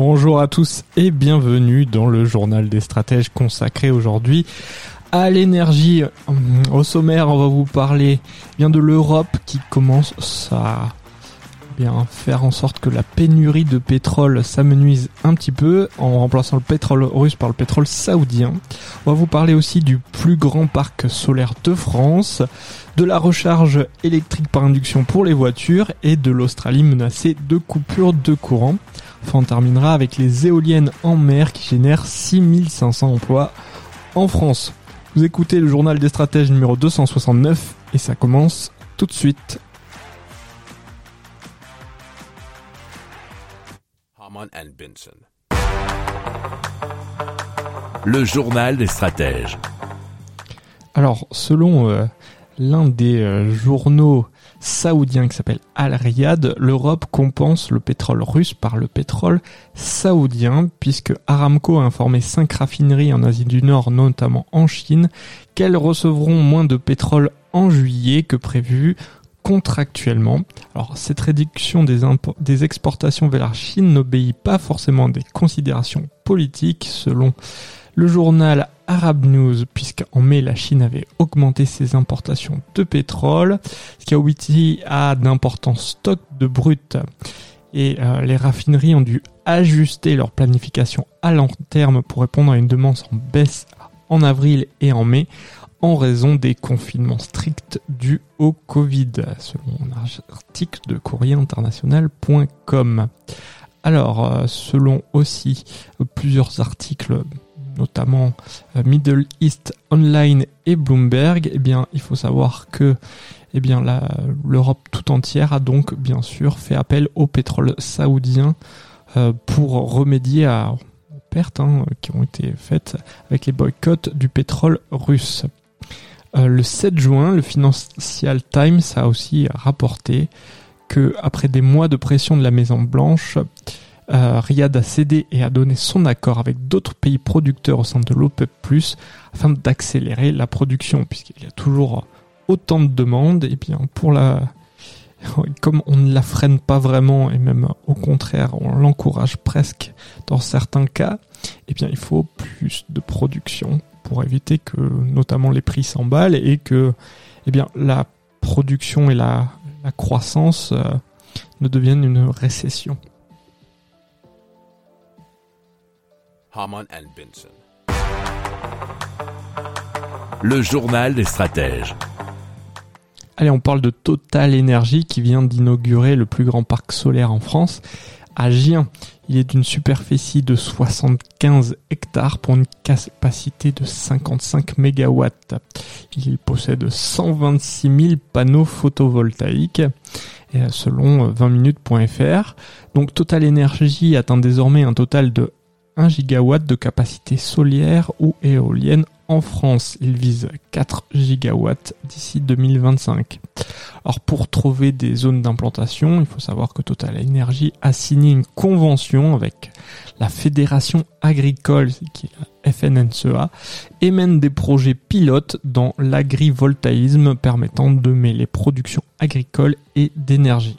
Bonjour à tous et bienvenue dans le journal des stratèges consacré aujourd'hui à l'énergie. Au sommaire, on va vous parler bien de l'Europe qui commence à bien faire en sorte que la pénurie de pétrole s'amenuise un petit peu en remplaçant le pétrole russe par le pétrole saoudien. On va vous parler aussi du plus grand parc solaire de France, de la recharge électrique par induction pour les voitures et de l'Australie menacée de coupure de courant. Enfin, on terminera avec les éoliennes en mer qui génèrent 6500 emplois en France. Vous écoutez le journal des stratèges numéro 269 et ça commence tout de suite. Le journal des stratèges. Alors, selon euh, l'un des euh, journaux saoudiens qui s'appelle Al Riyad, l'Europe compense le pétrole russe par le pétrole saoudien, puisque Aramco a informé cinq raffineries en Asie du Nord, notamment en Chine, qu'elles recevront moins de pétrole en juillet que prévu contractuellement. Alors cette réduction des, des exportations vers la Chine n'obéit pas forcément à des considérations politiques selon le journal Arab News, puisqu'en mai, la Chine avait augmenté ses importations de pétrole, qui a d'importants stocks de brut. Et euh, les raffineries ont dû ajuster leur planification à long terme pour répondre à une demande en baisse en avril et en mai en raison des confinements stricts dus au Covid, selon un article de courrierinternational.com. Alors, euh, selon aussi plusieurs articles notamment euh, Middle East Online et Bloomberg, eh bien, il faut savoir que eh l'Europe tout entière a donc bien sûr fait appel au pétrole saoudien euh, pour remédier à, aux pertes hein, qui ont été faites avec les boycotts du pétrole russe. Euh, le 7 juin, le Financial Times a aussi rapporté que après des mois de pression de la Maison Blanche, euh, Riyad a cédé et a donné son accord avec d'autres pays producteurs au sein de l'OPEP+, afin d'accélérer la production, puisqu'il y a toujours autant de demandes, et bien pour la... Comme on ne la freine pas vraiment, et même au contraire, on l'encourage presque dans certains cas, et bien il faut plus de production pour éviter que notamment les prix s'emballent et que eh bien, la production et la, la croissance euh, ne deviennent une récession. Le journal des stratèges. Allez, on parle de Total Energy qui vient d'inaugurer le plus grand parc solaire en France à Gien. Il est d'une superficie de 75 hectares pour une capacité de 55 MW. Il possède 126 000 panneaux photovoltaïques selon 20minutes.fr. Donc Total Energy atteint désormais un total de 1 gigawatt de capacité solaire ou éolienne en France. Il vise 4 gigawatts d'ici 2025. Alors pour trouver des zones d'implantation, il faut savoir que Total Energy a signé une convention avec la Fédération agricole, qui est la FNNCA, et mène des projets pilotes dans l'agrivoltaïsme permettant de mêler production agricole et d'énergie.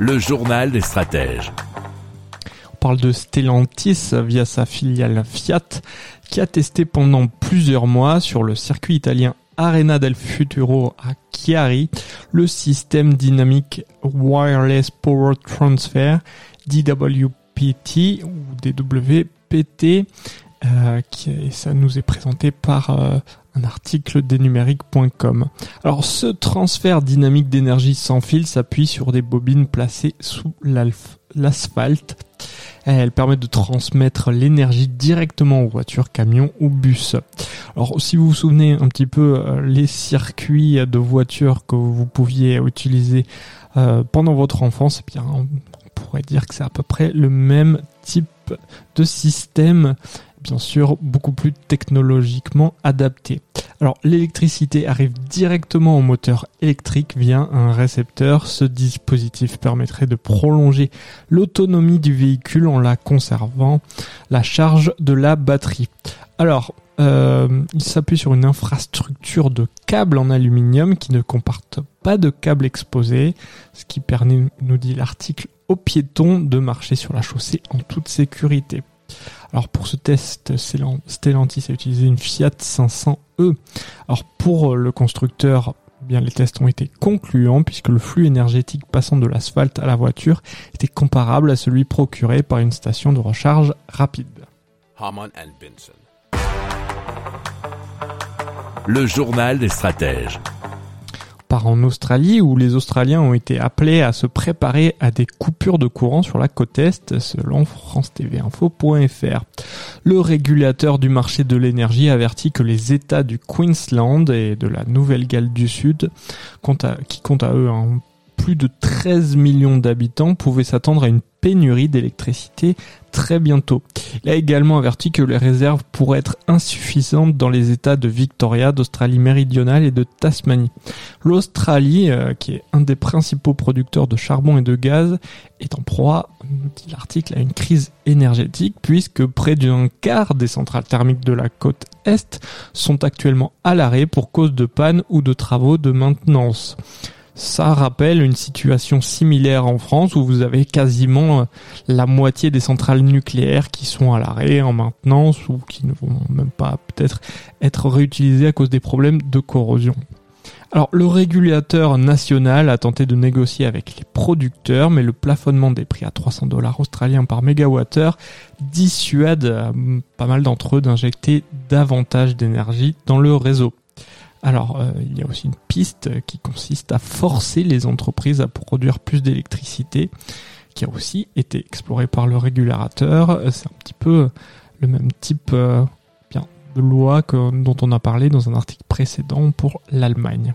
Le journal des stratèges. On parle de Stellantis via sa filiale Fiat qui a testé pendant plusieurs mois sur le circuit italien Arena del Futuro à Chiari le système dynamique Wireless Power Transfer DWP DWPT ou DWPT, euh, qui, et ça nous est présenté par euh, un article numériques.com. Alors ce transfert dynamique d'énergie sans fil s'appuie sur des bobines placées sous l'asphalte. Elle permet de transmettre l'énergie directement aux voitures, camions ou bus. Alors si vous vous souvenez un petit peu euh, les circuits de voitures que vous pouviez utiliser euh, pendant votre enfance, eh bien on pourrait dire que c'est à peu près le même type de système bien sûr beaucoup plus technologiquement adapté. Alors l'électricité arrive directement au moteur électrique via un récepteur. Ce dispositif permettrait de prolonger l'autonomie du véhicule en la conservant la charge de la batterie. Alors euh, il s'appuie sur une infrastructure de câbles en aluminium qui ne comporte pas de câbles exposés, ce qui permet, nous dit l'article, aux piétons de marcher sur la chaussée en toute sécurité. Alors pour ce test, Stellantis a utilisé une Fiat 500e. Alors pour le constructeur, bien les tests ont été concluants puisque le flux énergétique passant de l'asphalte à la voiture était comparable à celui procuré par une station de recharge rapide. Le journal des stratèges part en Australie où les Australiens ont été appelés à se préparer à des coupures de courant sur la côte Est selon France TV Info.fr. Le régulateur du marché de l'énergie avertit que les États du Queensland et de la Nouvelle-Galles du Sud, qui comptent à eux plus de 13 millions d'habitants pouvaient s'attendre à une pénurie d'électricité très bientôt. Il a également averti que les réserves pourraient être insuffisantes dans les États de Victoria, d'Australie méridionale et de Tasmanie. L'Australie, euh, qui est un des principaux producteurs de charbon et de gaz, est en proie, dit l'article, à une crise énergétique puisque près d'un quart des centrales thermiques de la côte Est sont actuellement à l'arrêt pour cause de panne ou de travaux de maintenance. Ça rappelle une situation similaire en France où vous avez quasiment euh, la moitié des centrales nucléaires qui sont à l'arrêt, en maintenance ou qui ne vont même pas peut-être être réutilisées à cause des problèmes de corrosion. Alors le régulateur national a tenté de négocier avec les producteurs, mais le plafonnement des prix à 300 dollars australiens par mégawattheure dissuade euh, pas mal d'entre eux d'injecter davantage d'énergie dans le réseau. Alors, euh, il y a aussi une piste qui consiste à forcer les entreprises à produire plus d'électricité, qui a aussi été explorée par le régulateur. C'est un petit peu le même type euh, de loi que, dont on a parlé dans un article précédent pour l'Allemagne.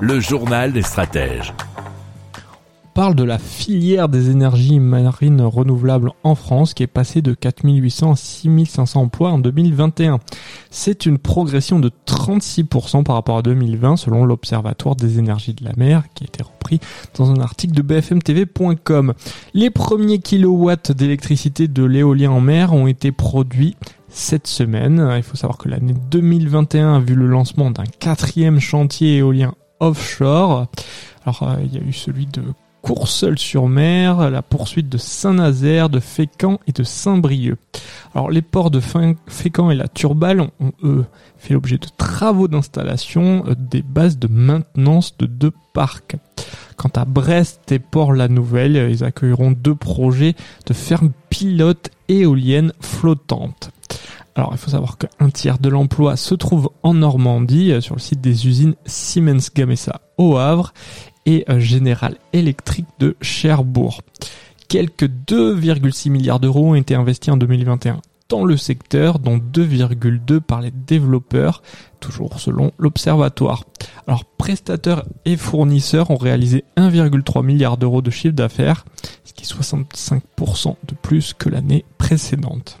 Le journal des stratèges. On parle de la filière des énergies marines renouvelables en France qui est passée de 4800 à 6500 emplois en 2021. C'est une progression de 36% par rapport à 2020 selon l'Observatoire des énergies de la mer qui a été repris dans un article de bfmtv.com. Les premiers kilowatts d'électricité de l'éolien en mer ont été produits cette semaine. Il faut savoir que l'année 2021 a vu le lancement d'un quatrième chantier éolien offshore. Alors euh, il y a eu celui de Courseul-sur-Mer, la poursuite de Saint-Nazaire, de Fécamp et de Saint-Brieuc. Alors les ports de Fécamp et la Turballe ont, eux fait l'objet de travaux d'installation euh, des bases de maintenance de deux parcs. Quant à Brest et Port-la-Nouvelle, ils accueilleront deux projets de fermes pilotes éoliennes flottantes. Alors il faut savoir qu'un tiers de l'emploi se trouve en Normandie, euh, sur le site des usines Siemens Gamesa au Havre et euh, General Electric de Cherbourg. Quelques 2,6 milliards d'euros ont été investis en 2021 dans le secteur, dont 2,2 par les développeurs, toujours selon l'Observatoire. Alors, prestateurs et fournisseurs ont réalisé 1,3 milliard d'euros de chiffre d'affaires, ce qui est 65% de plus que l'année précédente.